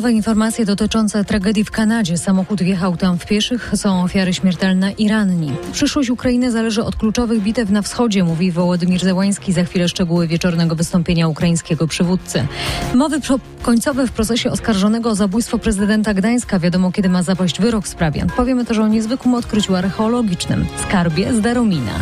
Nowe informacje dotyczące tragedii w Kanadzie. Samochód wjechał tam w pieszych, są ofiary śmiertelne i ranni. Przyszłość Ukrainy zależy od kluczowych bitew na wschodzie, mówi Wołodymir Zełański. Za chwilę szczegóły wieczornego wystąpienia ukraińskiego przywódcy. Mowy końcowe w procesie oskarżonego o zabójstwo prezydenta Gdańska. Wiadomo, kiedy ma zapaść wyrok w sprawie. Powiemy też o niezwykłym odkryciu archeologicznym – skarbie z Daromina.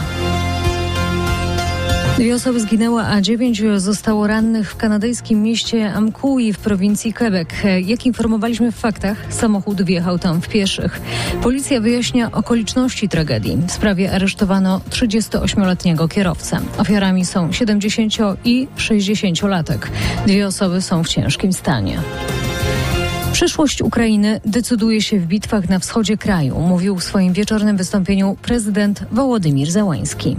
Dwie osoby zginęły, a dziewięć zostało rannych w kanadyjskim mieście Amqui w prowincji Quebec. Jak informowaliśmy w faktach, samochód wjechał tam w pieszych. Policja wyjaśnia okoliczności tragedii. W sprawie aresztowano 38-letniego kierowcę. Ofiarami są 70 i 60-latek. Dwie osoby są w ciężkim stanie. Przyszłość Ukrainy decyduje się w bitwach na wschodzie kraju, mówił w swoim wieczornym wystąpieniu prezydent Wołodymir Załański.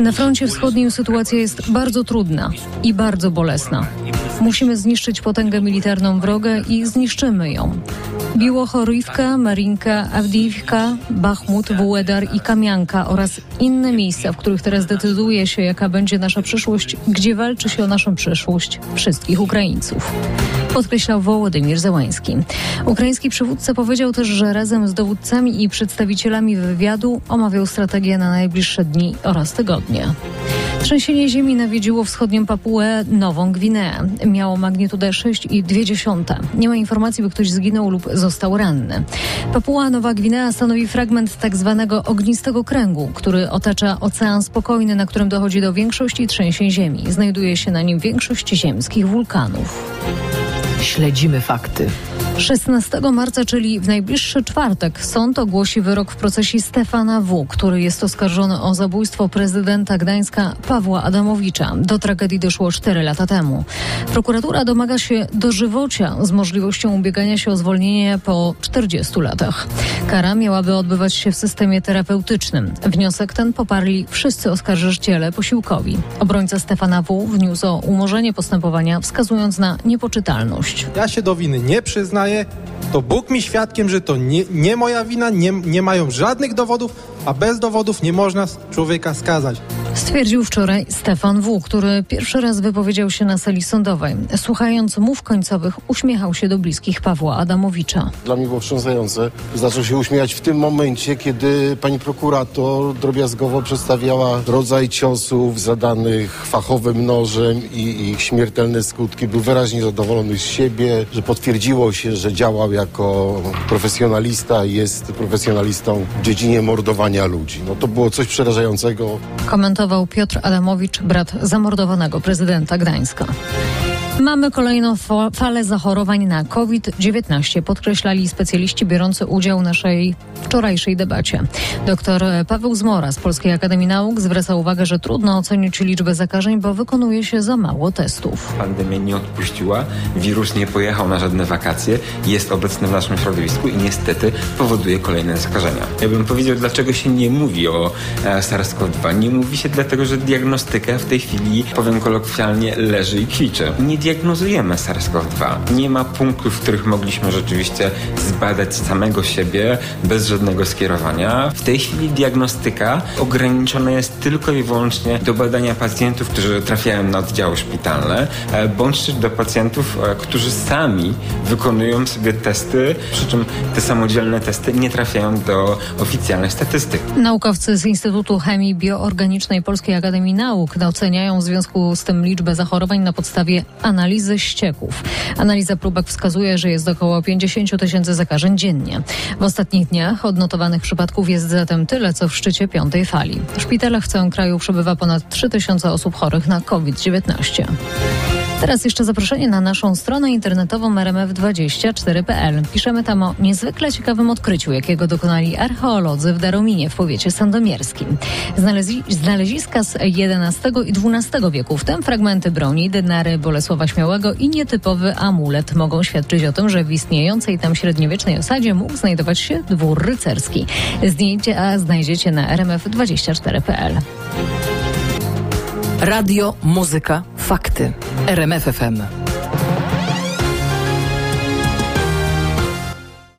Na froncie wschodnim sytuacja jest bardzo trudna i bardzo bolesna. Musimy zniszczyć potęgę militarną wroga i zniszczymy ją. Biłochorywka, Marinka, Awdijiwka, Bachmut, Wułedar i Kamianka oraz inne miejsca, w których teraz decyduje się, jaka będzie nasza przyszłość, gdzie walczy się o naszą przyszłość wszystkich Ukraińców. Podkreślał Wołodymir Załański. Ukraiński przywódca powiedział też, że razem z dowódcami i przedstawicielami wywiadu omawiał strategię na najbliższe dni oraz tygodnie. Trzęsienie ziemi nawiedziło wschodnią Papuę Nową Gwineę. Miało magnitudę 6,2. Nie ma informacji, by ktoś zginął lub został ranny. Papua Nowa Gwinea stanowi fragment tak zwanego ognistego kręgu, który otacza Ocean Spokojny, na którym dochodzi do większości trzęsień ziemi. Znajduje się na nim większość ziemskich wulkanów. Śledzimy fakty. 16 marca, czyli w najbliższy czwartek, sąd ogłosi wyrok w procesie Stefana W., który jest oskarżony o zabójstwo prezydenta Gdańska Pawła Adamowicza. Do tragedii doszło 4 lata temu. Prokuratura domaga się dożywocia z możliwością ubiegania się o zwolnienie po 40 latach. Kara miałaby odbywać się w systemie terapeutycznym. Wniosek ten poparli wszyscy oskarżyciele posiłkowi. Obrońca Stefana W. wniósł o umorzenie postępowania, wskazując na niepoczytalność. Ja się do winy nie przyznaję to Bóg mi świadkiem, że to nie, nie moja wina, nie, nie mają żadnych dowodów, a bez dowodów nie można człowieka skazać. Stwierdził wczoraj Stefan W., który pierwszy raz wypowiedział się na sali sądowej. Słuchając mów końcowych, uśmiechał się do bliskich Pawła Adamowicza. Dla mnie było wstrząsające. Zaczął się uśmiechać w tym momencie, kiedy pani prokurator drobiazgowo przedstawiała rodzaj ciosów zadanych fachowym nożem i ich śmiertelne skutki. Był wyraźnie zadowolony z siebie, że potwierdziło się, że działał jako profesjonalista i jest profesjonalistą w dziedzinie mordowania ludzi. No to było coś przerażającego. Komentował Piotr Adamowicz, brat zamordowanego prezydenta Gdańska. Mamy kolejną falę zachorowań na COVID-19, podkreślali specjaliści biorący udział w naszej wczorajszej debacie. Dr Paweł Zmora z Polskiej Akademii Nauk zwraca uwagę, że trudno ocenić liczbę zakażeń, bo wykonuje się za mało testów. Pandemia nie odpuściła, wirus nie pojechał na żadne wakacje, jest obecny w naszym środowisku i niestety powoduje kolejne zakażenia. Ja bym powiedział, dlaczego się nie mówi o e, SARS-CoV-2. Nie mówi się dlatego, że diagnostyka w tej chwili, powiem kolokwialnie, leży i kwiczy. Nie diagnozujemy SARS-CoV-2. Nie ma punktów, w których mogliśmy rzeczywiście zbadać samego siebie bez żadnego skierowania. W tej chwili diagnostyka ograniczona jest tylko i wyłącznie do badania pacjentów, którzy trafiają na oddziały szpitalne, e, bądź też do pacjentów, e, którzy sami wykonują sobie testy, przy czym te samodzielne testy nie trafiają do oficjalnych statystyk. Naukowcy z Instytutu Chemii Bioorganicznej Polskiej Akademii Nauk oceniają w związku z tym liczbę zachorowań na podstawie analiz analizy ścieków. Analiza próbek wskazuje, że jest około 50 tysięcy zakażeń dziennie. W ostatnich dniach odnotowanych przypadków jest zatem tyle, co w szczycie piątej fali. W szpitalach w całym kraju przebywa ponad 3 tysiące osób chorych na COVID-19. Teraz jeszcze zaproszenie na naszą stronę internetową rmf24.pl. Piszemy tam o niezwykle ciekawym odkryciu, jakiego dokonali archeolodzy w Darominie w powiecie sandomierskim. Znalezi znaleziska z XI i XII wieku, w tym fragmenty broni, denary Bolesława Śmiałego i nietypowy amulet mogą świadczyć o tym, że w istniejącej tam średniowiecznej osadzie mógł znajdować się dwór rycerski. Zdjęcia znajdziecie na rmf24.pl. Radio, muzyka, fakty. RMFFM.